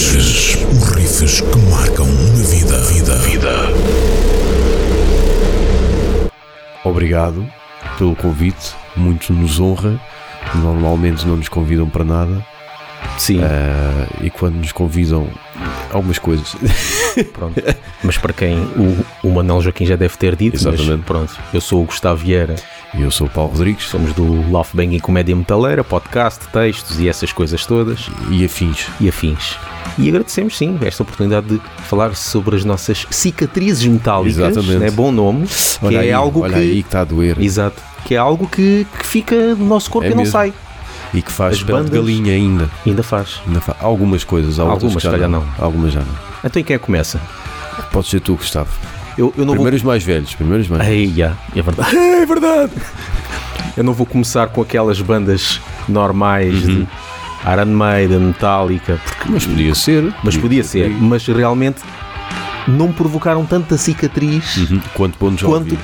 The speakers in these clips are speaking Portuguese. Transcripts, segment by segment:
Riffs, os riffs que marcam uma vida, vida, vida. Obrigado pelo convite, muito nos honra. Normalmente não nos convidam para nada. Sim, Ah, e quando nos convidam, algumas coisas. pronto. Mas para quem o, o Manuel Joaquim já deve ter dito, Exatamente. mas pronto, eu sou o Gustavo Vieira, E eu sou o Paulo Rodrigues somos do Love Banging Comédia Metaleira, podcast, textos e essas coisas todas e afins. e afins. E agradecemos sim esta oportunidade de falar sobre as nossas cicatrizes metálicas, Exatamente. né? bom nome, que Olha é aí, algo olha que aí que está a doer. Exato. Que é algo que, que fica no nosso corpo É e não mesmo. sai. E que faz As pele de bandas- galinha ainda. Ainda faz. ainda fa- Algumas coisas, há outras Algumas, que já calhar, não. Algumas já não. Então e quem é que começa? Pode ser tu, Gustavo. Eu, eu não Primeiro os mais velhos, primeiro os mais vou. Ei, já, é verdade. É verdade. Eu não vou começar com aquelas bandas normais Uhum. de Iron Maiden, Metallica, porque- Mas podia ser. mas podia ser. Mas realmente não provocaram tanta cicatriz Uhum. Quanto Bon Jovi. quanto.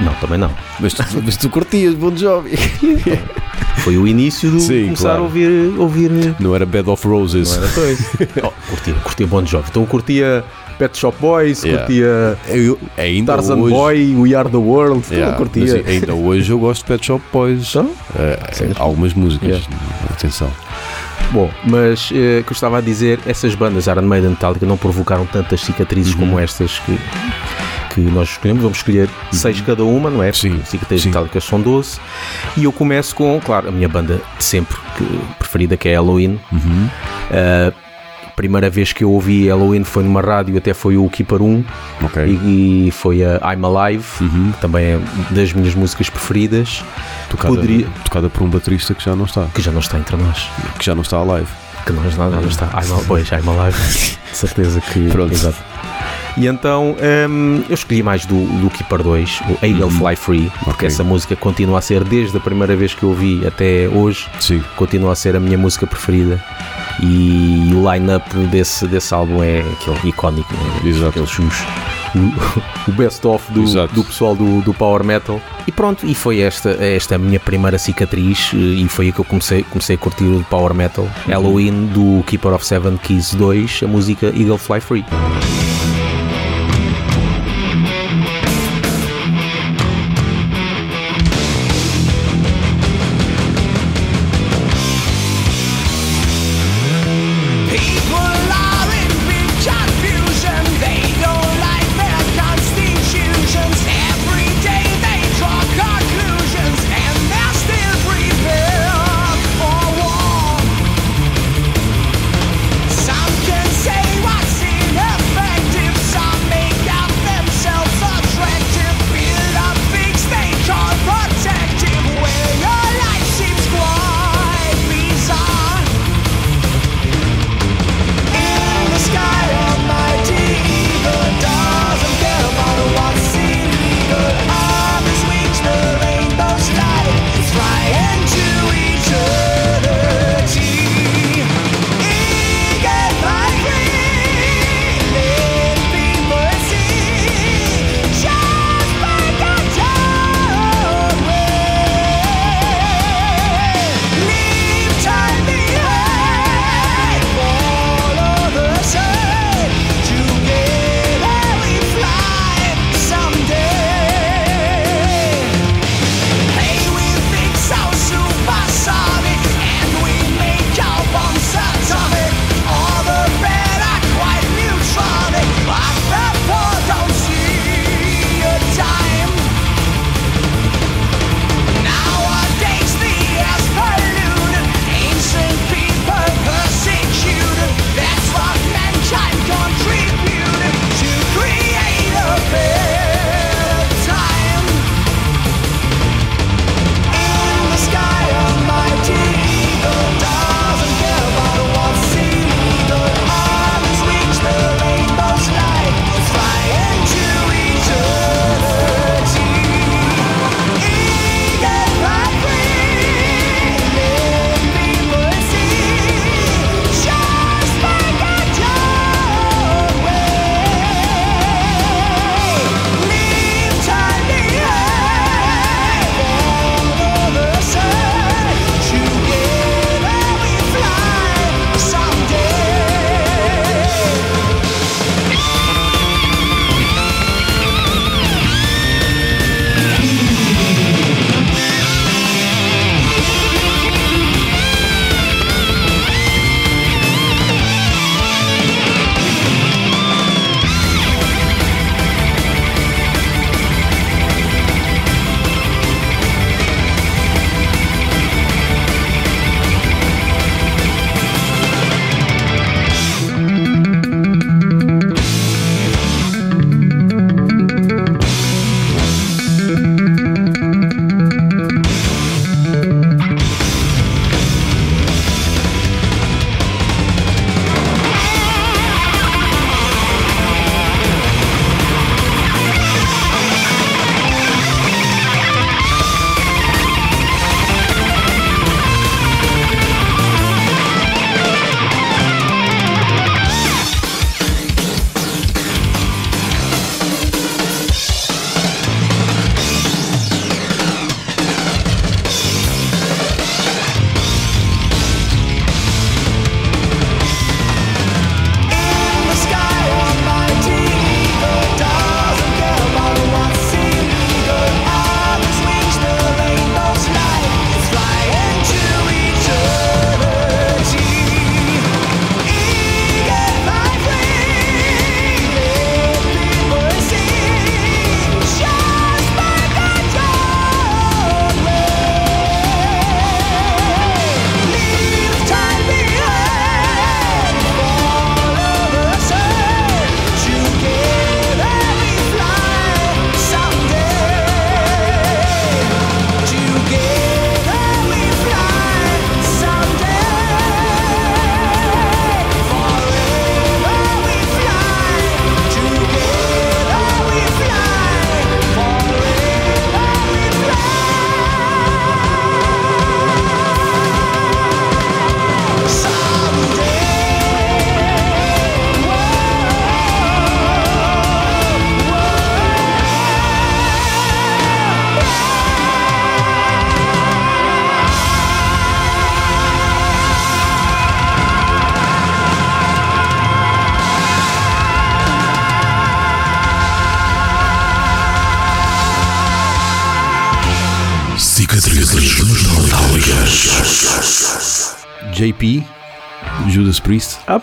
Não, também não. Mas, tu, mas tu curtias Bon Jovi. Foi o início do Sim, começar claro. a ouvir, ouvir Não era Bed of Roses. Não era coisa. oh, curtia, curtia Bon Jovi. Então curtia Pet Shop Boys, Yeah. curtia Eu, ainda Tarzan hoje, Boy, We Are the World, Yeah, curtia. mas ainda hoje eu gosto de Pet Shop Boys. Então? Sim. algumas músicas. Yeah. Atenção. Bom, mas o que eu estava a dizer, essas bandas Iron Maiden Metallica não provocaram tantas cicatrizes Uhum. como estas que, que nós escolhemos. Vamos escolher seis cada uma, não é? Uhum. Sim, Cicatrizes metálicas são 12. E eu começo com, claro, a minha banda de sempre que, preferida, que é Halloween. Uhum. Uh, primeira vez que eu ouvi Halloween foi numa rádio, até foi o Keeper 1 Ok. e, e foi a I'm Alive, Uhum. que também é das minhas músicas preferidas, Tocada, poderia- tocada por um baterista que já não está. que já não está entre nós. Que já não está live. Que não, não, não está. I'm, Al- pois, I'm Alive, de certeza que. Pronto. Exato. E então hum, eu escolhi mais do, do Keeper 2, o Eagle Fly Free, porque Uhum. Ok. essa música continua a ser, desde a primeira vez que eu ouvi até hoje, Sim. continua a ser a minha música preferida. E o line-up desse, desse álbum é aquele icónico, né? Exato. aqueles o, o best-of do, Exato. do pessoal do, do Power Metal. E pronto, e foi esta, esta a minha primeira cicatriz, eh, e foi aí que eu comecei, comecei a curtir o Power Metal. Halloween do Keeper of Seven Keys 2, a música Eagle Fly Free.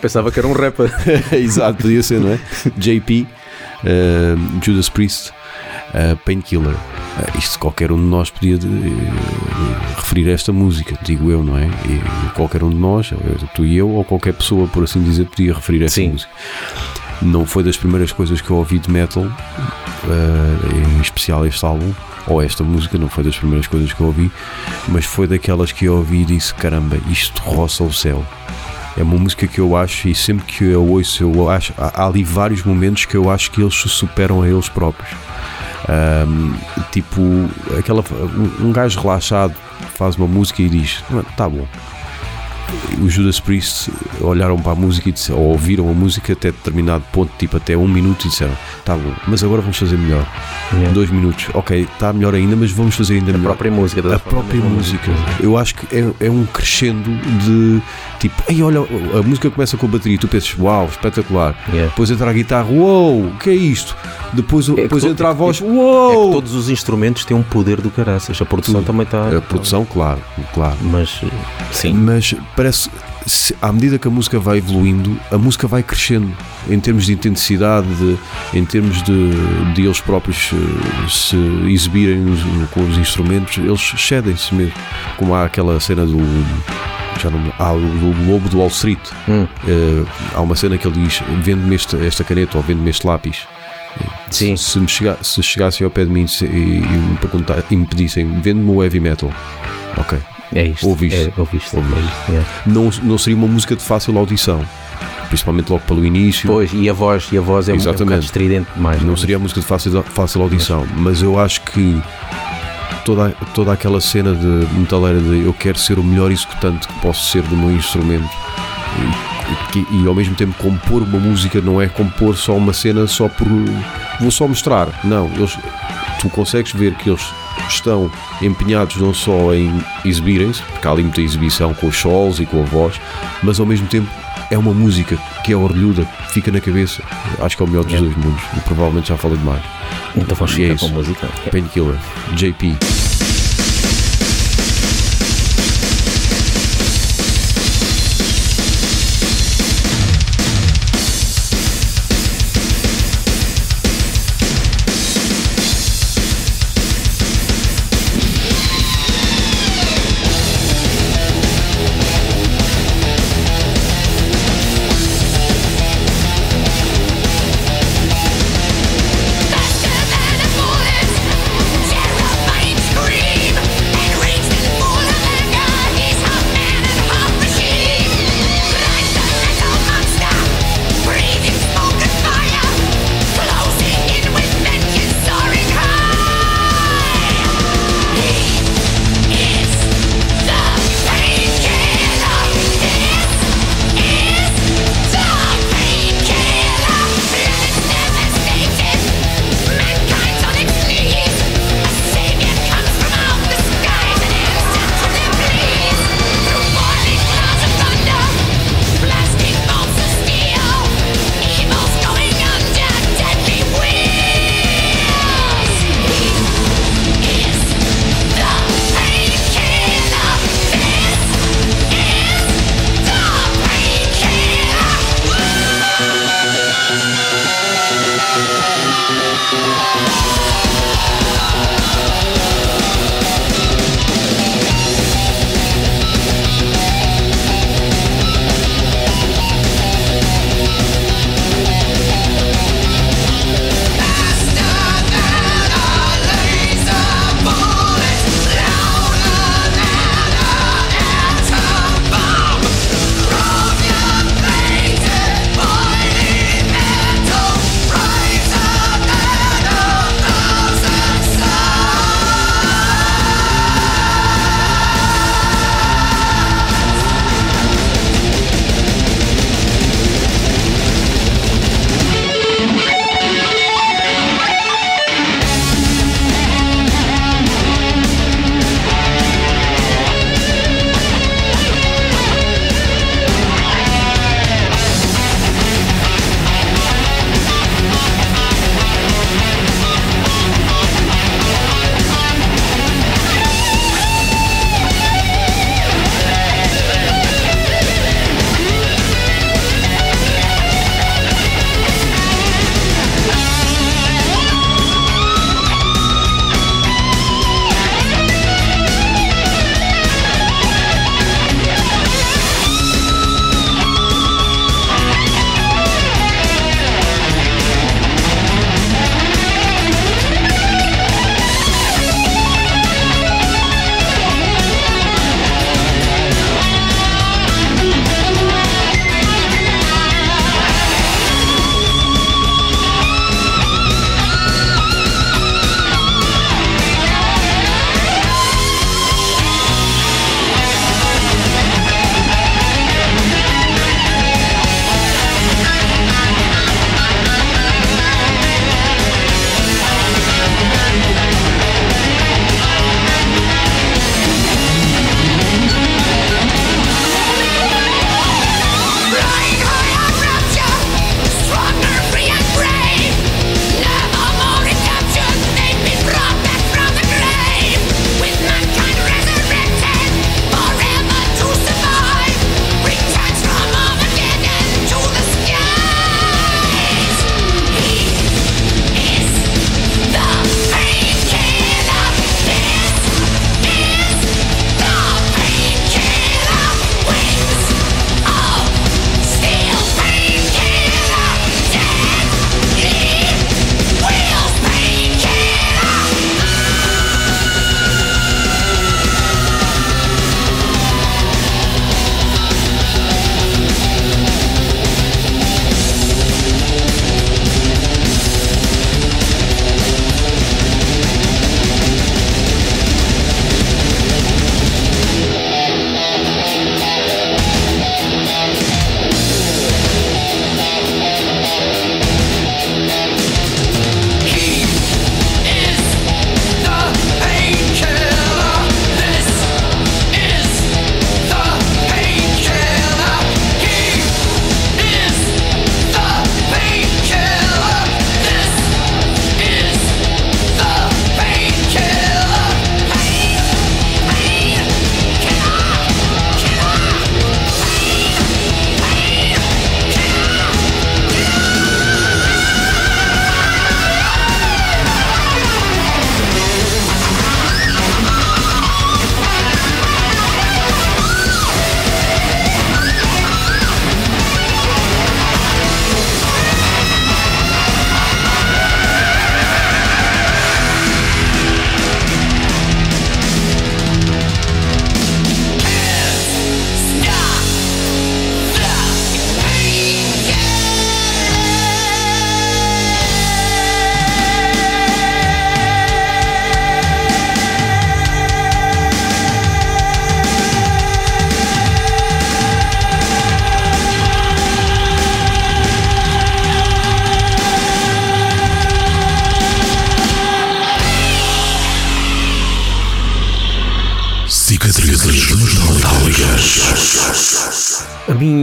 Pensava que era um rapper. Exato, podia ser, não é? JP, eh, Judas Priest, eh, Painkiller. Eh, isto qualquer um de nós podia de- referir a esta música, digo eu, não é? E qualquer um de nós, tu e eu, ou qualquer pessoa, por assim dizer, podia referir a esta Sim. música. Não foi das primeiras coisas que eu ouvi de metal, eh, em especial este álbum, ou esta música, não foi das primeiras coisas que eu ouvi, mas foi daquelas que eu ouvi e disse: caramba, isto roça o céu. É uma música que eu acho, e sempre que eu ouço, eu acho, há ali vários momentos que eu acho que eles se superam a eles próprios. Ahm, tipo, aquela, um, um gajo relaxado faz uma música e diz: "Não, tá bom. Os Judas Priest olharam para a música e disseram, ou ouviram a música até determinado ponto, tipo até um minuto, e disseram: tá bom, mas agora vamos fazer melhor. Yeah. Dois minutos, ok, está melhor ainda, mas vamos fazer ainda A melhor própria música. a a própria mesma música. Eu acho que é, é um crescendo de tipo, ei, olha, a música começa com a bateria, tu pensas, uau, espetacular. Yeah. Depois entra a guitarra, uou, o que é isto? Depois, que depois entra a voz, É uou. que todos os instrumentos têm um poder do caraças. A produção também está. A produção, claro, claro. Mas sim. Mas parece, à medida que a música vai evoluindo, a música vai crescendo em termos de intensidade, de- em termos de, de eles próprios eh, se exibirem com os instrumentos, eles cedem-se mesmo. Como há aquela cena do. Já não, me- ah, do, do Lobo do Wall Street. Hum. Eh, há uma cena que ele diz: vende-me esta, esta caneta ou vende-me este lápis. Sim. Se, me chega, se chegassem ao pé de mim e, e me, perguntar, e me pedissem: vende-me o heavy metal. Ok. É isto. Ouviste. É, ouviste. Ouviste. É isto, yeah. não, não seria uma música de fácil audição, principalmente logo pelo início. Pois, e a voz, e a voz é, um- é um bocado estridente demais. Não seria música de fácil, fácil audição, mas eu acho que toda, toda aquela cena de metaleira de eu quero ser o melhor executante que posso ser do meu instrumento e, e e ao mesmo tempo compor uma música não é compor só uma cena só por vou só mostrar. Não, eles, tu consegues ver que eles estão empenhados não só em exibirem-se, porque há ali muita exibição com os solos e com a voz, mas ao mesmo tempo é uma música que é orlhuda, que fica na cabeça. Acho que é o melhor dos Yeah. dois mundos. E provavelmente já falei demais. Então vamos E é ficar isso. com a música. Painkiller, JP.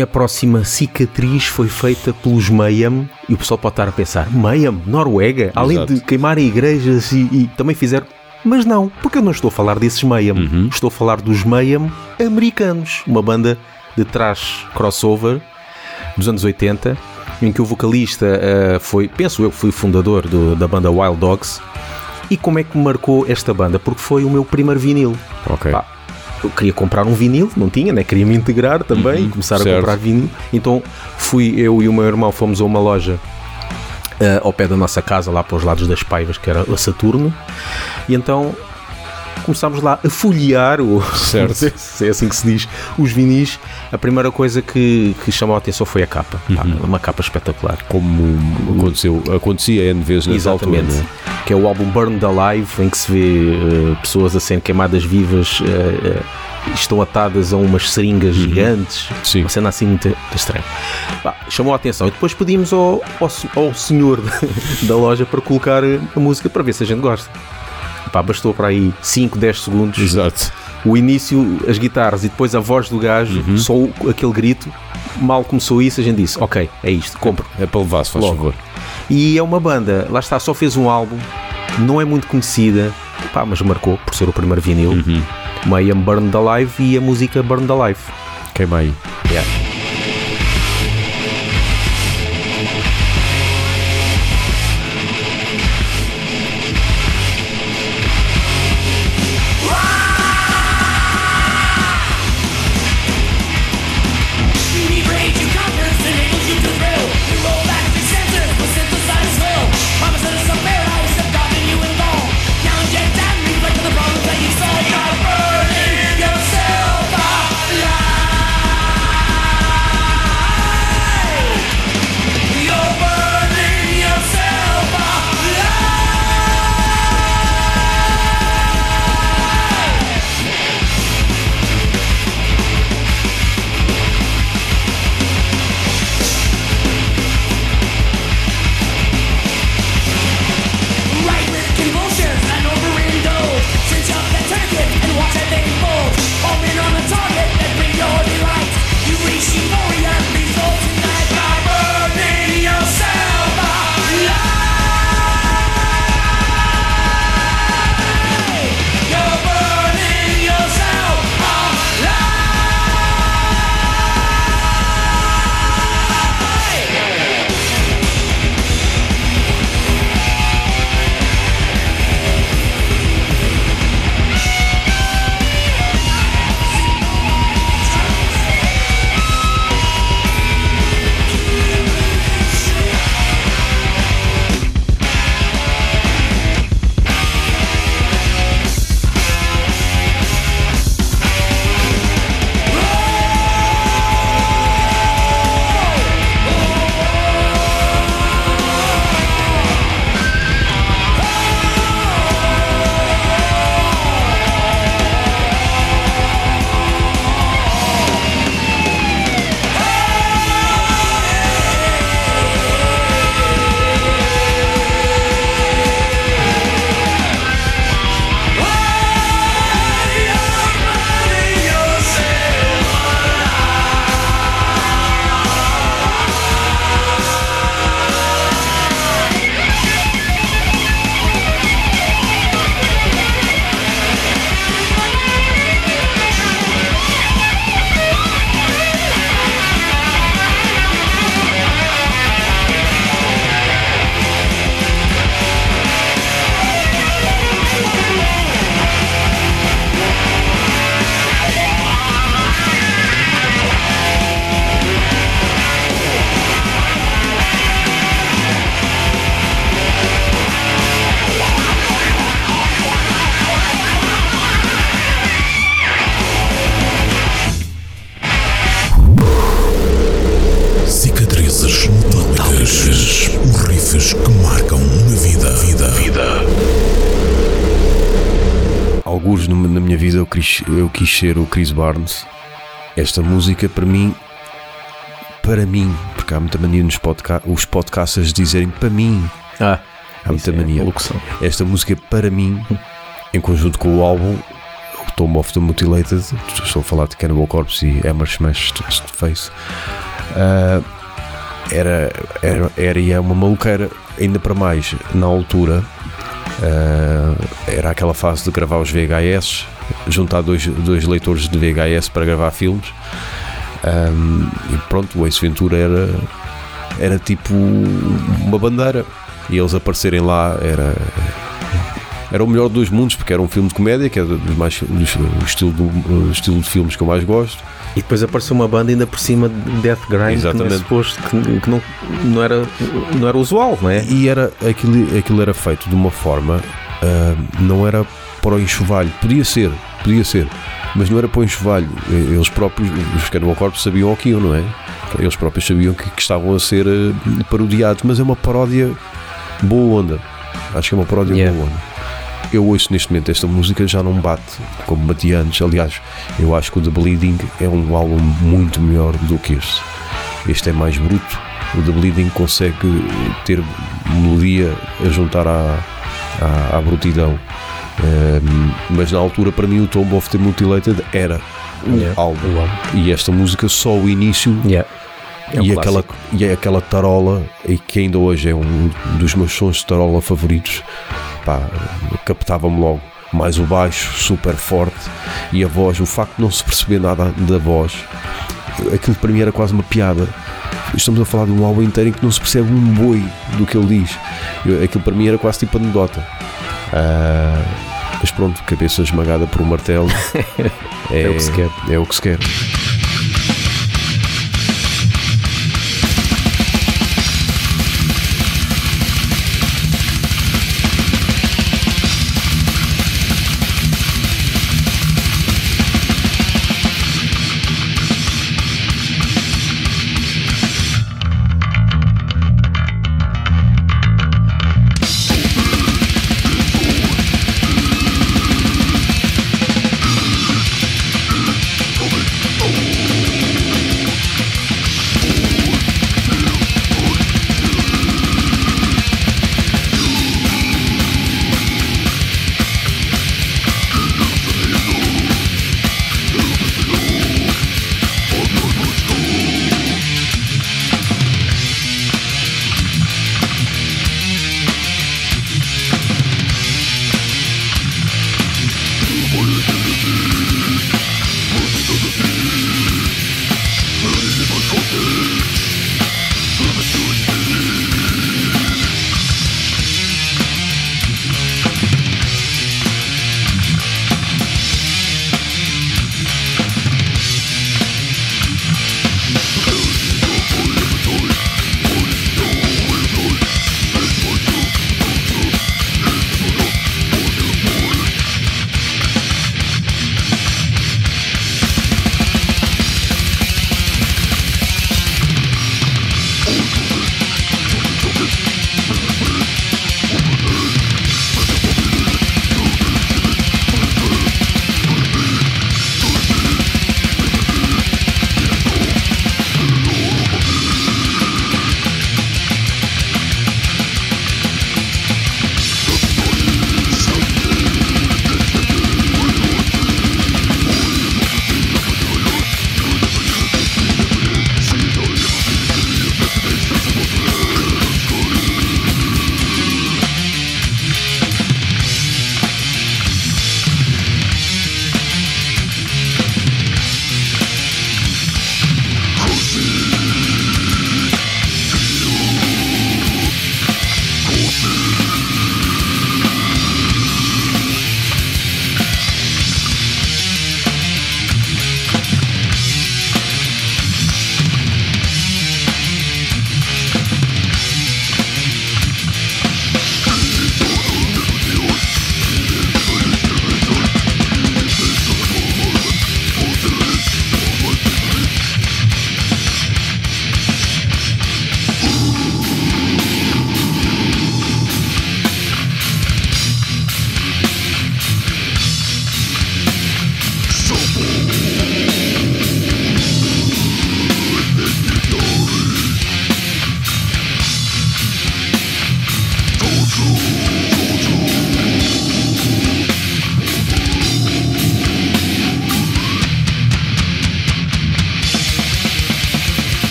Minha próxima cicatriz foi feita pelos Mayhem e o pessoal pode estar a pensar: Mayhem, Noruega, além Exato. de queimarem igrejas e, e também fizeram. Mas não, porque eu não estou a falar desses Mayhem. Uhum. Estou a falar dos Mayhem americanos, uma banda de trash crossover dos anos 80, em que o vocalista eh, foi, penso eu, fui fundador do- da banda Wild Dogs. E como é que me marcou esta banda? Porque foi o meu primeiro vinil. Ok. Pá, eu queria comprar um vinil, não tinha, né? Queria me integrar também, começar a Uhum, certo. comprar vinil. Então fui eu e o meu irmão fomos a uma loja eh, ao pé da nossa casa, lá para os lados das Paivas, que era a Saturno. E então começámos lá a folhear o, Certo. se é assim que se diz, os vinis. A primeira coisa que, que chamou a atenção foi a capa. Pá, Uhum. uma capa espetacular. Como aconteceu, acontecia N vezes nessa altura. Exatamente. não é? Que é o álbum Burned Alive, em que se vê eh, pessoas a serem queimadas vivas, eh, eh, estão atadas a umas seringas gigantes. Uhum. Sim. Uma cena assim muito, estranha. Pá, chamou a atenção. E depois pedimos ao, ao, ao senhor da loja para colocar a música para ver se a gente gosta. Pá, bastou para aí 5, 10 segundos. Exato. O início, as guitarras e depois a voz do gajo, Uhum. só aquele grito. Mal começou isso, a gente disse: Ok, é isto, compra. É para levar, se faz Logo. favor. E é uma banda, lá está, só fez um álbum, não é muito conhecida, pá, mas marcou por ser o primeiro vinil. Uhum. Mayhem Burned Alive e a música Burned Alive. Queima aí. Yeah. O Chris Barnes. Esta música para mim, para mim, porque há muita mania nos podca os podcasters dizerem para mim. Ah, Há muita é mania. locução. Esta música para mim, em conjunto com o álbum, Tomb of the Mutilated, estou a falar de Cannibal Corpse e Hammer Smash Face, ah, era, era, era e é uma maluqueira, ainda para mais na altura. ah, era aquela fase de gravar os VHS, juntar dois, dois leitores de VHS para gravar filmes. Um, e pronto, o Ace Ventura era, era tipo uma bandeira. E eles aparecerem lá era, era o melhor dos mundos, porque era um filme de comédia, que é dos mais, dos, o, estilo do, estilo de filmes que eu mais gosto. E depois apareceu uma banda ainda por cima de Death Grind, que, é Exatamente. suposto, que, que não, não, era, não era usual, não é? E era, aquilo, aquilo era feito de uma forma, ah, não era para o enxovalho, podia ser, podia ser, mas não era para o enxovalho. Eles próprios, os Cannibal Corpse sabiam aquilo, não é? Eles próprios sabiam que, que estavam a ser ah, parodiados, mas é uma paródia boa onda. Acho que é uma paródia Yeah. boa onda. Eu ouço neste momento esta música já não bate como batia antes. Aliás, eu acho que o The Bleeding é um álbum muito melhor do que este. Este é mais bruto. O The Bleeding consegue ter melodia a juntar à, à, à brutidão. Mas na altura, para mim, o Tomb of the Mutilated era o Yeah. álbum. O álbum. E esta música, só o início Yeah. É um e, clássico. aquela, e é aquela tarola, e que ainda hoje é um dos meus sons de tarola favoritos, pá, captava-me logo. Mais o baixo, super forte, e a voz, o facto de não se perceber nada da voz, aquilo para mim era quase uma piada. Estamos a falar de um álbum inteiro em que não se percebe um boi do que ele diz. Eu- aquilo para mim era quase tipo anedota. Ah, mas pronto, cabeça esmagada por um martelo é, É o que se quer. É o que se quer.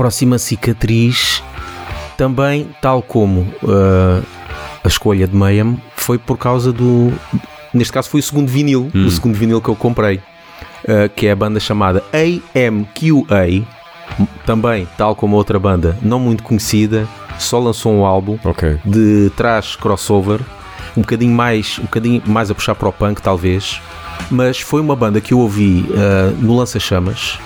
Próxima cicatriz também, tal como uh, a escolha de Mayhem, foi por causa do. Neste caso, foi o segundo vinil, o segundo vinil que eu comprei, uh, que é a banda chamada AMQA. Também, tal como outra banda, não muito conhecida, só lançou um álbum Ok. de trás crossover, um bocadinho mais, um bocadinho mais a puxar para o punk talvez, mas foi uma banda que eu ouvi ah, no Lança-Chamas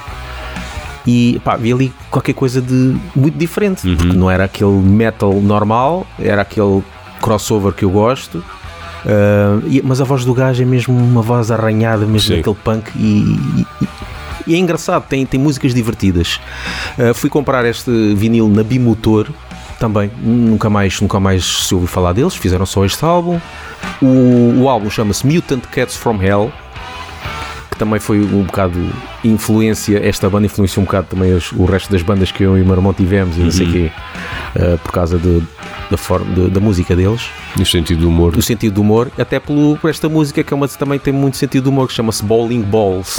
e pá, vi ali qualquer coisa de muito diferente, porque não era aquele metal normal, era aquele crossover que eu gosto. ah, e- mas a voz do gajo é mesmo uma voz arranhada, mesmo Sim. aquele punk e, e- e é engraçado, tem, tem músicas divertidas. Ah, fui comprar este vinil na Bimotor também, nunca mais, nunca mais se ouviu falar deles, fizeram só este álbum. O, o álbum chama-se Mutant Cats from Hell, que também foi um bocado influência, esta banda influenciou um bocado também o resto das bandas que eu e o meu irmão tivemos e não sei o quê, ah, por causa de- da, forma, de- da música deles No sentido do humor. do sentido do humor, até pelo, por esta música que é uma, também tem muito sentido de humor, que chama-se Bowling Balls.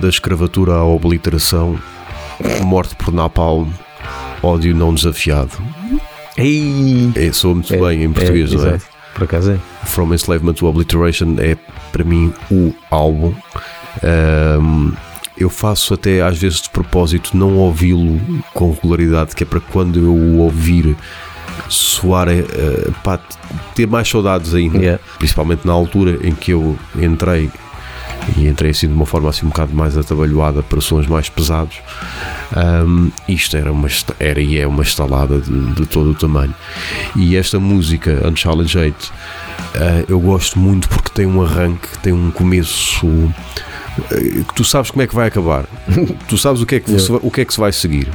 Da escravatura à obliteração, morte por napalm, ódio não desafiado. Ei! É, soa muito bem em português, não é? exato. Por acaso é. From Enslavement to Obliteration é para mim o álbum. Ahm, eu faço até às vezes de propósito não ouvi-lo com regularidade, que é para quando eu o ouvir soar, eh, pá, ter mais saudades ainda. Yeah. Principalmente na altura em que eu entrei e entrei assim de uma forma assim um bocado mais atabalhoada para sons mais pesados. Ahm, isto era, uma, era e é uma estalada de, de todo o tamanho. E esta música, Unchallenged Hate, ah, eu gosto muito porque tem um arranque, tem um começo tu sabes como é que vai acabar, tu sabes o que é que, se vai- o que, é que se vai seguir.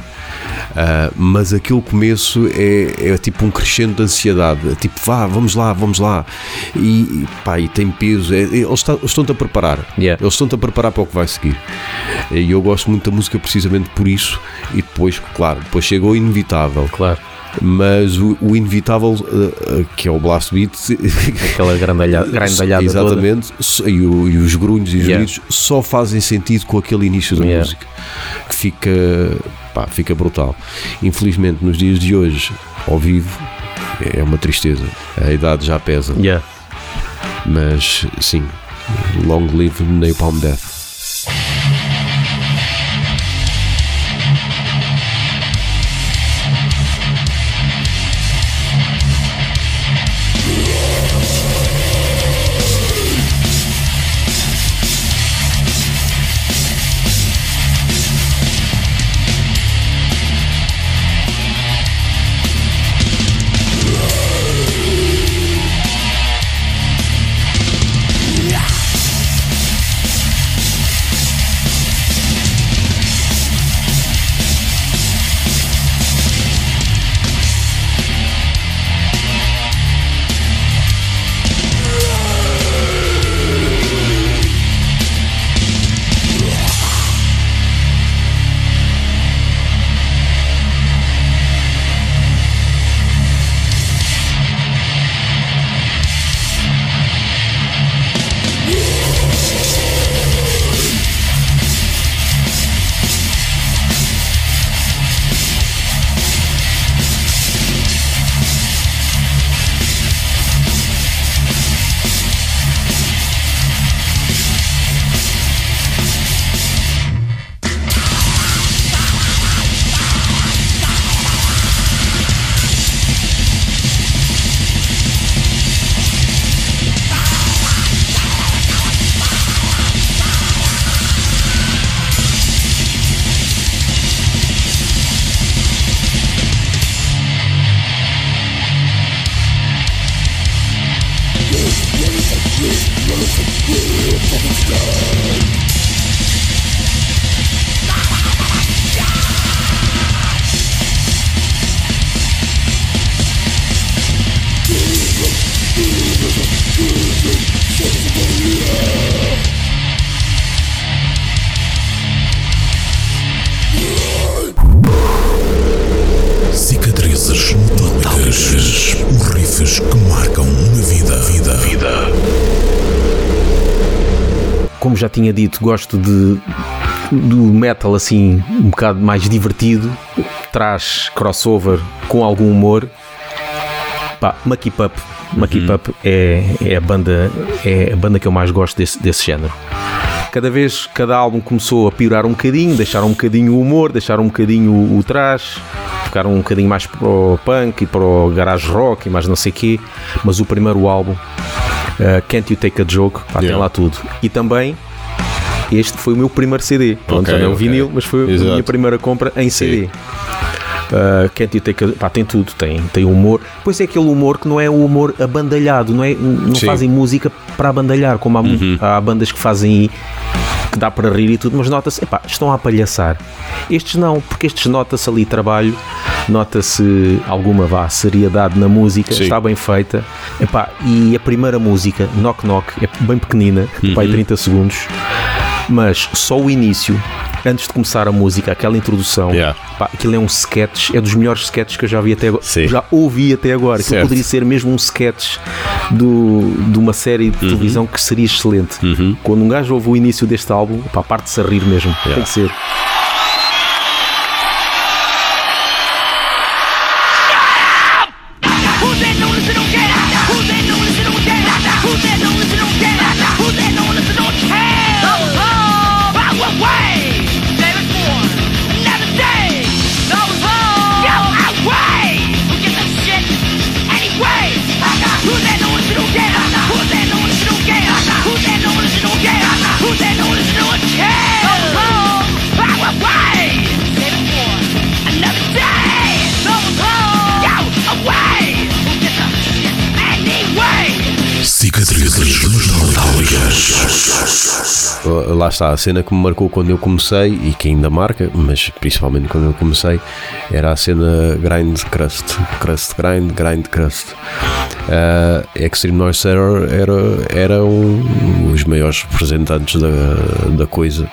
Ah, mas aquele começo é, é tipo um crescendo de ansiedade, é tipo vá, vamos lá, vamos lá, e, pá, e tem peso, é- é- eles estão-te a preparar, Yeah. eles estão-te a preparar para o que vai seguir. E eu gosto muito da música precisamente por isso, e depois, claro, depois chega o inevitável, Claro. Mas o, o inevitável, ah, ah, que é o blast beat, Aquela grandalhada, grandalhada toda. Exatamente, so- e, o- e os grunhos e os Yeah. gritos só fazem sentido com aquele início da Yeah. música que fica, pá, fica brutal. Infelizmente, nos dias de hoje, ao vivo, é uma tristeza. A idade já pesa, Yeah. mas sim, long live Napalm Death. Como já tinha dito, gosto de do metal assim um bocado mais divertido, traz crossover com algum humor. Pá, uma Keep Up, uma Keep Up é, é a banda é a banda que eu mais gosto desse, desse género. Cada vez, cada álbum começou a piorar um bocadinho, deixaram um bocadinho o humor, deixaram um bocadinho o, o trash, ficaram um bocadinho mais para o punk e para o garage rock e mais não sei quê, mas o primeiro álbum, uh, Can't You Take a Joke, pá, tem Yeah. lá tudo. E também este foi o meu primeiro CD. Pronto, Ok, já não é um ok. vinil, mas foi a Exato. minha primeira compra em CD. Uh, Can't You Take a, pá, tem tudo, tem, tem humor. Pois é aquele humor que não é o humor abandalhado, não, é, não Sim. fazem música para abandalhar, como há, Uhum. há bandas que fazem dá para rir e tudo, mas nota-se, epá, estão a palhaçar. Estes não, porque estes nota-se ali trabalho, nota-se alguma vá, seriedade na música, Sim. está bem feita. Epá, e a primeira música, Knock Knock, é bem pequenina, Uhum. vai 30 segundos, mas só o início, antes de começar a música, aquela introdução, Yeah. pá, aquilo é um sketch, é dos melhores sketches que eu já vi até agora, já ouvi até agora, que poderia ser mesmo um sketch do, de uma série Uhum. de televisão que seria excelente. Quando um gajo ouve o início deste álbum, pá, parte-se a rir mesmo, tem que ser. Lá está, a cena que me marcou quando eu comecei e que ainda marca, mas principalmente quando eu comecei, era a cena grind crust, crust grind, grind crust. Uh, Extreme Noise Terror era, era um, os maiores representantes da, da coisa,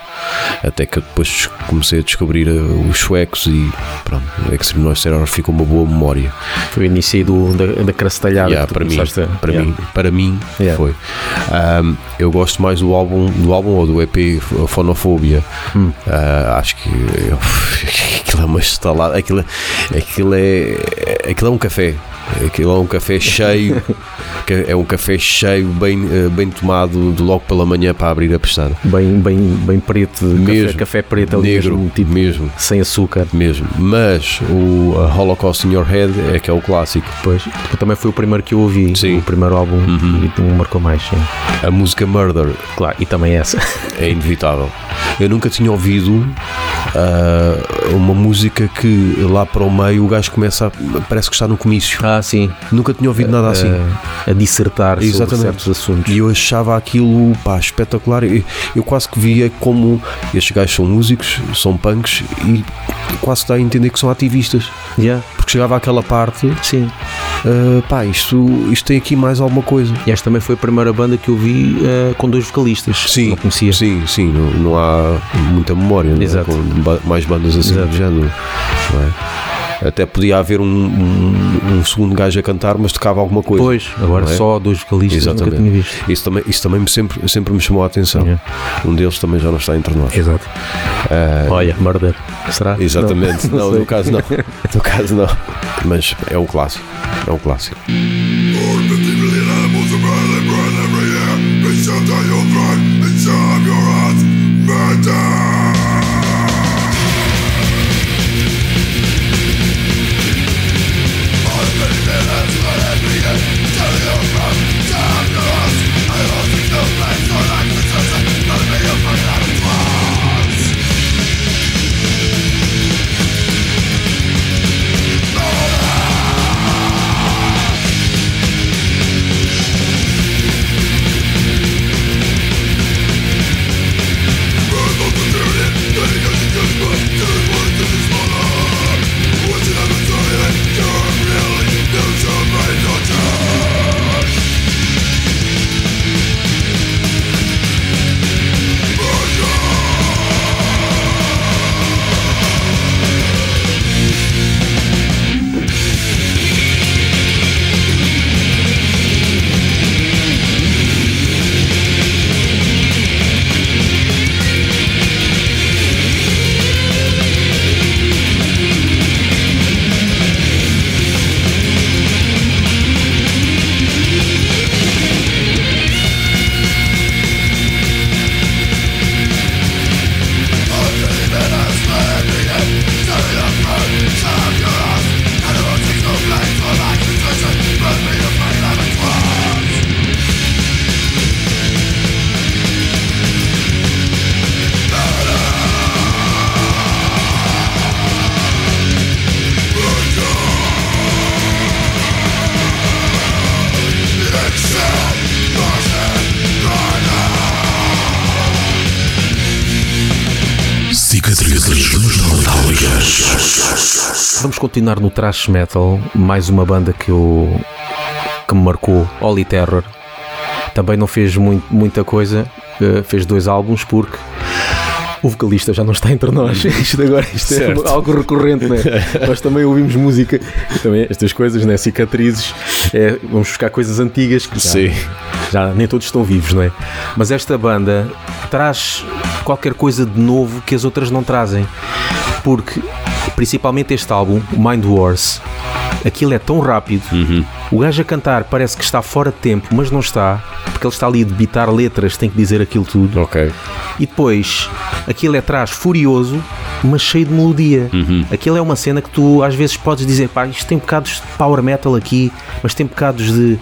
até que eu depois comecei a descobrir uh, os suecos e pronto, Extreme Noise Terror ficou uma boa memória. Foi o início do, da, da crastalhada. Yeah, para mim, a- para yeah. mim, para mim Yeah. foi. Um, eu gosto mais do álbum, do álbum ou do EP Fonofobia. Hum. Uh, acho que eu, aquilo é uma estalada, aquilo, aquilo é aquilo é um café. Aquilo é um café cheio, é um café cheio, bem, eh, bem tomado logo pela manhã para abrir a pestana. Bem, bem, bem preto, Mesmo. café, café preto ali Negro, mesmo, tipo, mesmo, sem açúcar. mesmo. Mas o Holocaust in Your Head é que é o clássico. Pois, também foi o primeiro que eu ouvi, Sim. o primeiro álbum Uhum. e me marcou mais, sim. A música Murder Claro, e também essa. é inevitável. Eu nunca tinha ouvido ah, uma música que lá para o meio o gajo começa a, parece que está no comício. Ah, sim. Nunca tinha ouvido nada assim. A, a dissertar sobre Exatamente. certos assuntos. E eu achava aquilo pá, espetacular. Eu, eu quase que via como estes gajos são músicos, são punks e quase dá a entender que são ativistas. Yeah, Porque chegava àquela parte, sim. ah, pá, isto, isto tem aqui mais alguma coisa. E esta também foi a primeira banda que eu vi eh, com dois vocalistas. Não conhecia. Sim, sim, não, não há muita memória não é? Com mais bandas assim Exato. do género. não é? Até podia haver um, um- um segundo gajo a cantar, mas tocava alguma coisa. Pois, agora não é? só dois vocalistas nunca Exatamente. tinha visto. Isso também, isso também me sempre, sempre me chamou a atenção. Yeah. Um deles também já não está entre nós. Exato. Ah, Olha, Murder. Será? exatamente, não, sei. no caso não. No caso não. Mas é um clássico. É um clássico. Vamos continuar no thrash metal, mais uma banda que eu que me marcou, Holy Terror. Também não fez muito- muita coisa, eh, fez dois álbuns porque o vocalista já não está entre nós. Isto agora isto é algo recorrente, né? Nós também ouvimos música, também estas coisas, né? Cicatrizes, é, vamos buscar coisas antigas que já, já nem todos estão vivos, não é? Mas esta banda traz qualquer coisa de novo que as outras não trazem. Porque, principalmente este álbum, Mind Wars, aquilo é tão rápido. O gajo a cantar parece que está fora de tempo, mas não está, porque ele está ali a debitar letras, tem que dizer aquilo tudo. Ok. E depois, aquilo é trás furioso, mas cheio de melodia. Aquilo é uma cena que tu às vezes podes dizer, pá, isto tem bocados de power metal aqui, mas tem bocados de,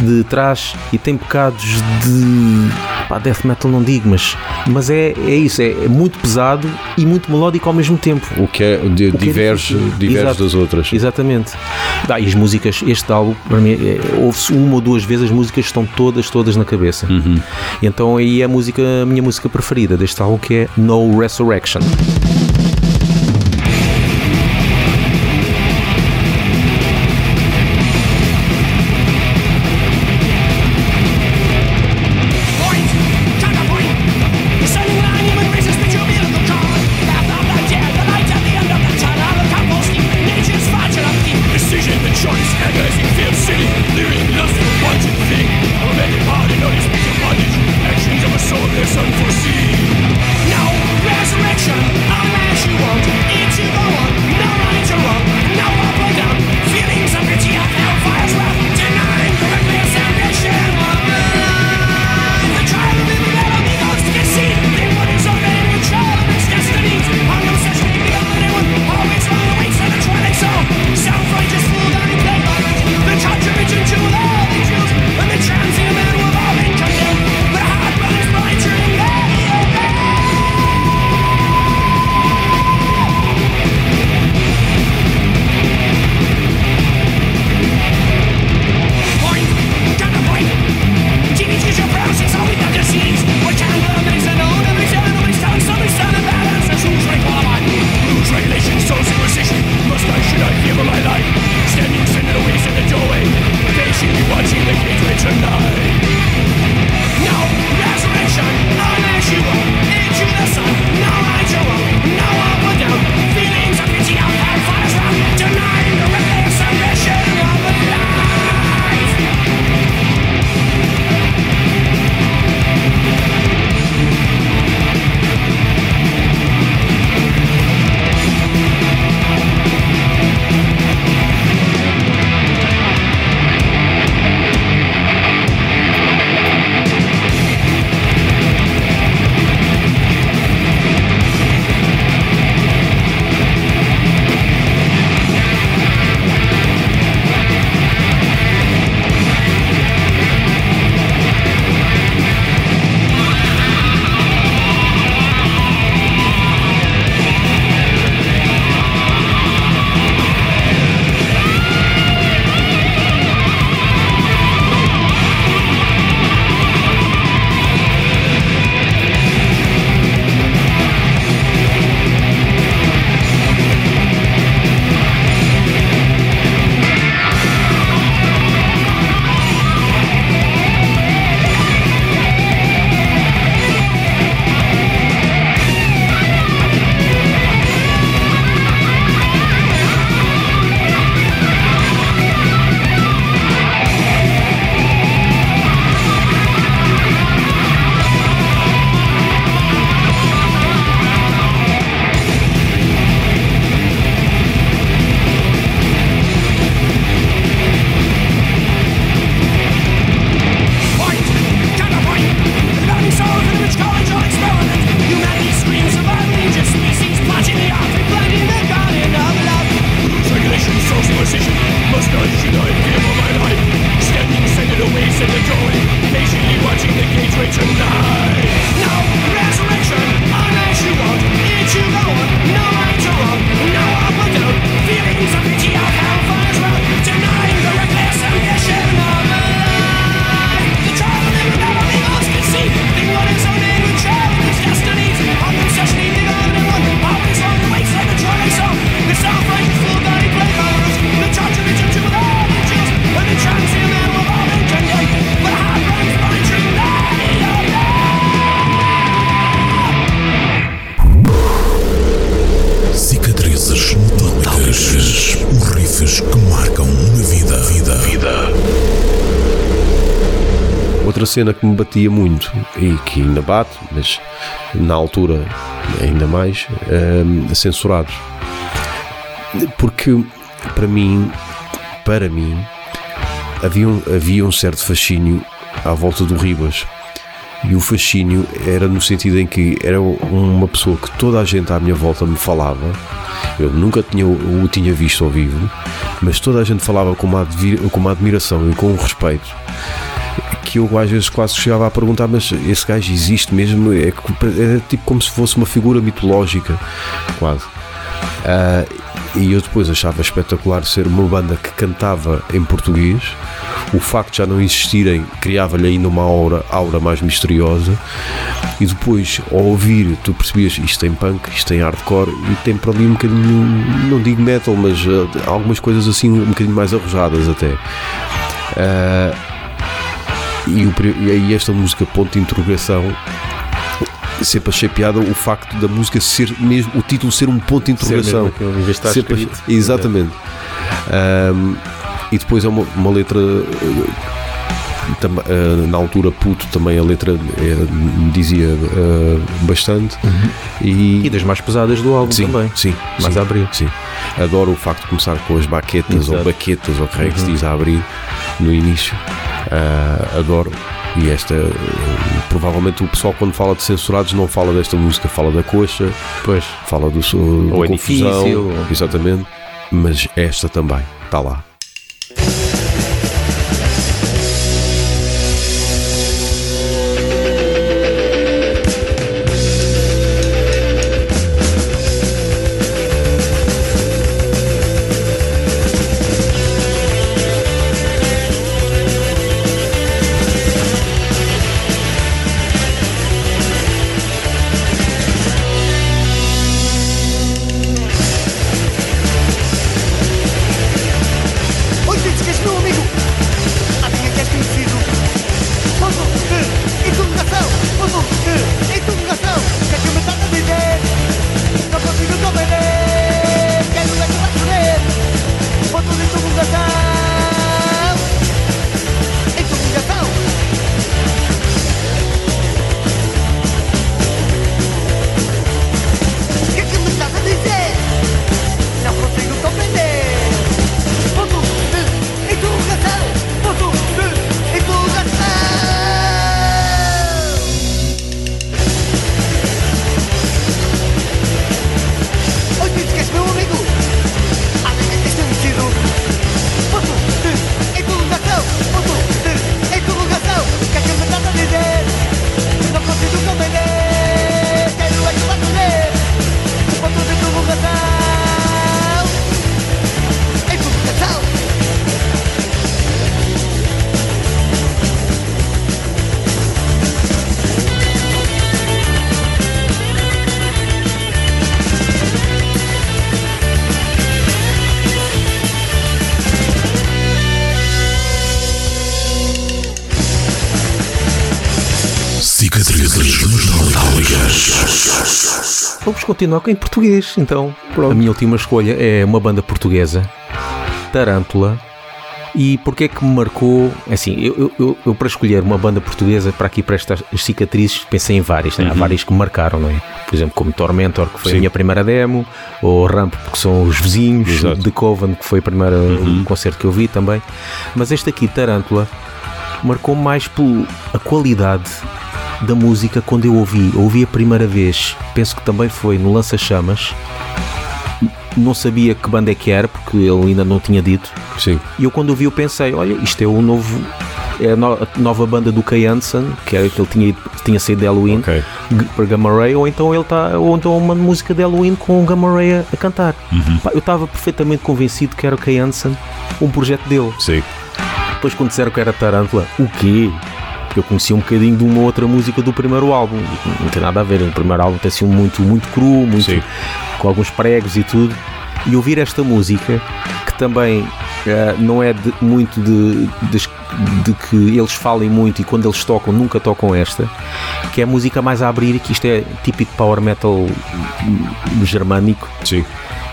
de trás e tem bocados de. pá, death metal não digo, mas, mas é, é isso, é, é muito pesado e muito melódico ao mesmo tempo. O que é, de, O que é diverge, difícil. diverge Exato. das outras. Exatamente. Ah, e as músicas, este álbum, para mim, é, ouve-se uma ou duas vezes, as músicas estão todas, todas na cabeça. E então aí é a música, a minha música preferida deste álbum, que é No Resurrection. Me batia muito e que ainda bate, mas na altura ainda mais, hum, censurados. Porque para mim, para mim, havia um, havia um certo fascínio à volta do Ribas. E o fascínio era no sentido em que era uma pessoa que toda a gente à minha volta me falava. Eu nunca tinha, o tinha visto ao vivo, mas toda a gente falava com uma, com uma admiração e com um respeito que eu às vezes quase chegava a perguntar, mas esse gajo existe mesmo? É, é tipo como se fosse uma figura mitológica, quase. Ah, e eu depois achava espetacular ser uma banda que cantava em português. O facto de já não existirem criava-lhe ainda uma aura, aura mais misteriosa. E depois, ao ouvir, tu percebias isto tem punk, isto tem hardcore e tem para ali um bocadinho, não digo metal, mas ah, algumas coisas assim um bocadinho mais arrojadas até. Ah, e, o e aí esta música ponto de interrogação sempre achei piada o facto da música ser mesmo o título ser um ponto de Ser interrogação estar Sempre- exatamente Ahm, e depois é uma, uma letra eh, tam- eh, na altura puto também a letra me dizia eh, bastante E das mais pesadas do álbum sim, também. sim, Mais sim, a abrir. sim. Adoro o facto de começar com as baquetas ou Exato. baquetas ou que se diz a abrir no início. Ah, adoro. E esta, eh, provavelmente o pessoal quando fala de censurados não fala desta música, fala da coxa, Pois. fala do, so- Ou da confusão, edifício, exatamente. Mas esta também está lá. Com em português, então. A minha última escolha é uma banda portuguesa, Tarântula. E porquê é que me marcou? Assim, eu, eu, eu, eu para escolher uma banda portuguesa para aqui para estas cicatrizes pensei em várias, né? há várias que me marcaram, não é? Por exemplo, como Tormentor, que foi a Sim. minha primeira demo, ou Ramp, porque são os vizinhos, Exato. The Coven, que foi o primeiro concerto que eu vi também. Mas este aqui, Tarântula, marcou mais pela qualidade da música quando eu ouvi. Eu ouvi a primeira vez, penso que também foi no Lança Chamas. Não sabia que banda é que era, porque ele ainda não tinha dito. Sim. E eu quando ouvi eu pensei, olha, isto é o novo. É a, no- a nova banda do Kay Hansen, que era que ele tinha, tinha saído de Halloween Ok. g- para Gamma Ray, ou então ele tá, ou então uma música de Halloween com o Gamma Ray a, a cantar. Pá, eu estava perfeitamente convencido que era o Kay Hansen, um projeto dele. Sim. Depois quando disseram que era Tarântula, o quê? Porque eu conhecia um bocadinho de uma outra música do primeiro álbum. e Não tem nada a ver. O primeiro álbum tem sido muito, muito cru, muito, Sim. com alguns pregos e tudo. E ouvir esta música, que também eh, não é de- muito de, de, de que eles falem muito e quando eles tocam, nunca tocam esta, que é a música mais a abrir, que isto é típico power metal germânico. Sim.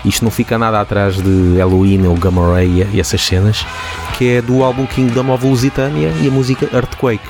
Isto não fica nada atrás de Halloween ou Gamma Ray e- essas cenas, que é do álbum Kingdom of Lusitania e a música Earthquake.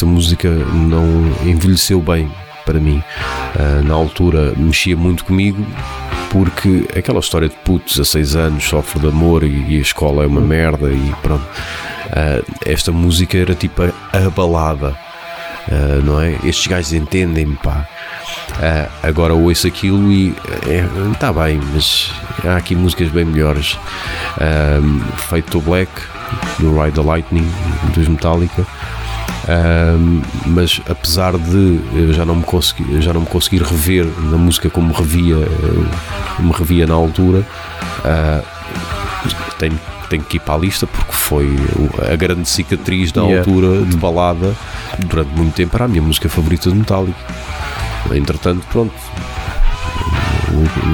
Esta música não envelheceu bem para mim. Ah, na altura mexia muito comigo porque aquela história de putos a 6 anos sofre de amor e, e a escola é uma merda e pronto. Ah, esta música era tipo a, balada, ah, não é? Estes gajos entendem-me, pá. Agora ouço aquilo e está bem, mas há aqui músicas bem melhores. Fate to Black, do Ride the Lightning, dos Metallica. Um, mas apesar de eu já não me conseguir, já não me conseguir rever na música como revia, eh, me revia na altura, ah, tenho, tenho que ir para a lista porque foi a grande cicatriz da Yeah. altura de balada durante muito tempo era a minha música favorita de Metallica. Entretanto, pronto,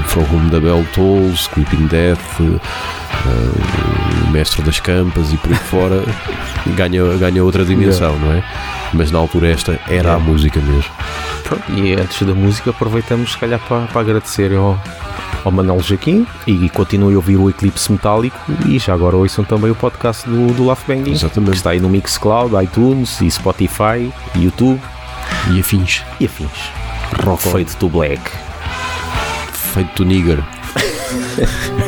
From Whom the Bell Tolls, Creeping Death, o Mestre das Campas e por aí fora ganha, ganha outra dimensão, não é? Mas na altura esta era a música mesmo. E antes da música aproveitamos se calhar para, para agradecer ao, ao Manuel Jaquim e continuem a ouvir o Eclipse Metálico e já agora ouçam também o podcast do, do Laugh Banging Exatamente. que está aí no Mixcloud, iTunes e Spotify, YouTube E afins. e afins. Rock Fade to Black. Feito nigger.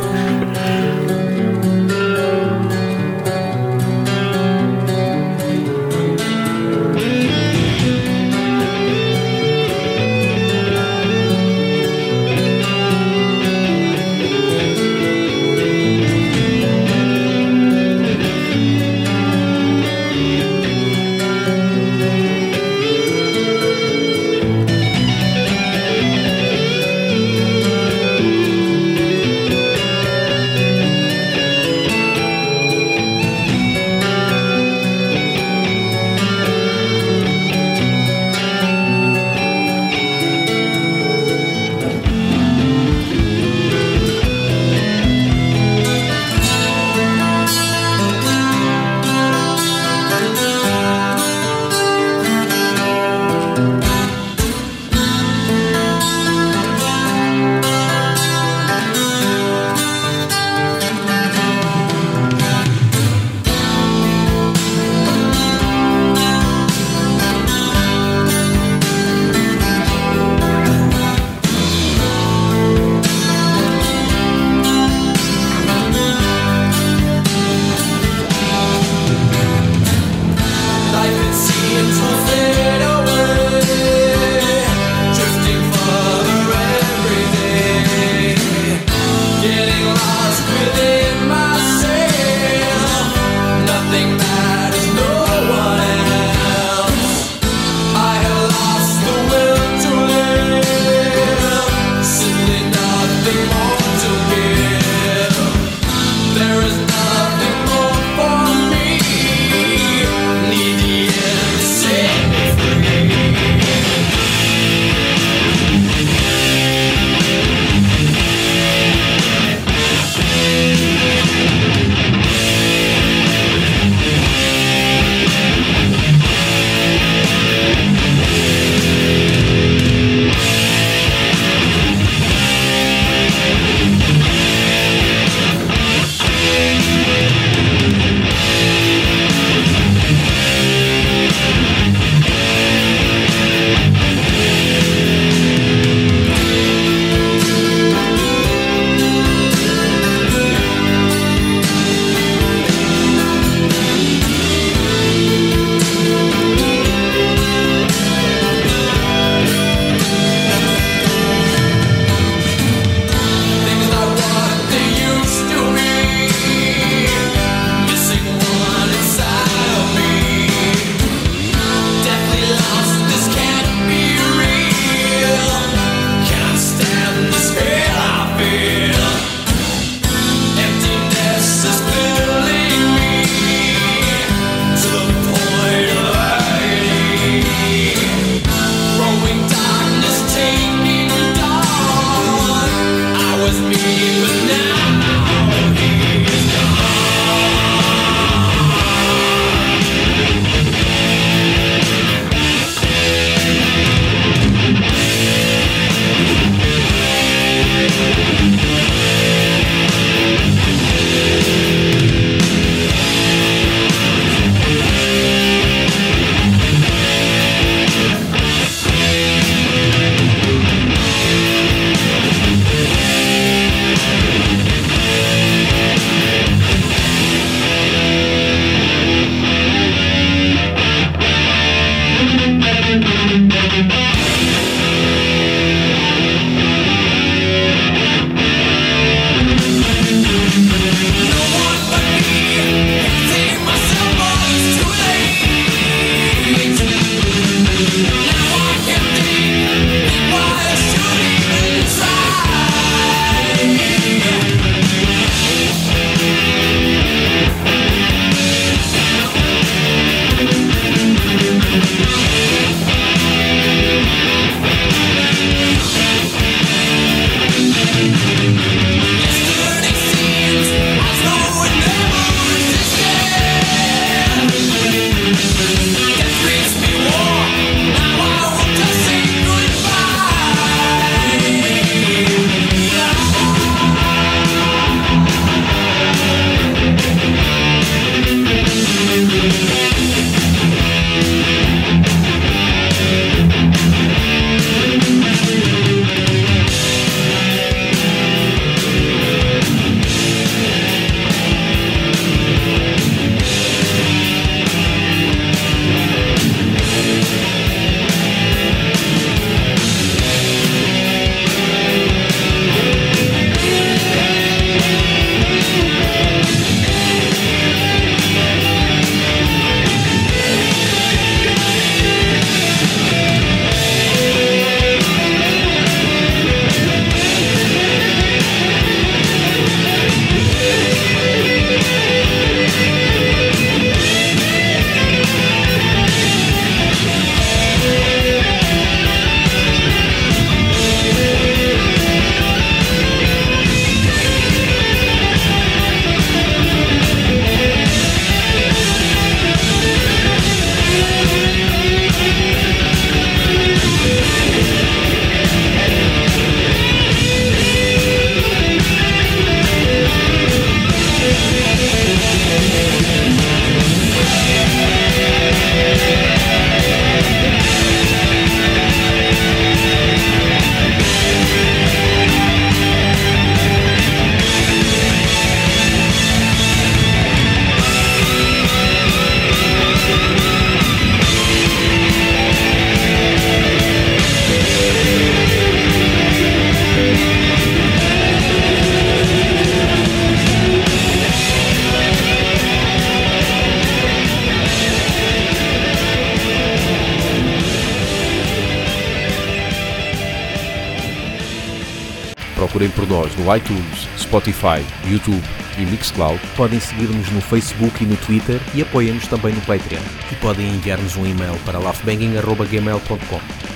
no iTunes, Spotify, YouTube e Mixcloud. Podem seguir-nos no Facebook e no Twitter e apoiem-nos também no Patreon. E podem enviar-nos um e-mail para laughbanging.gmail.com.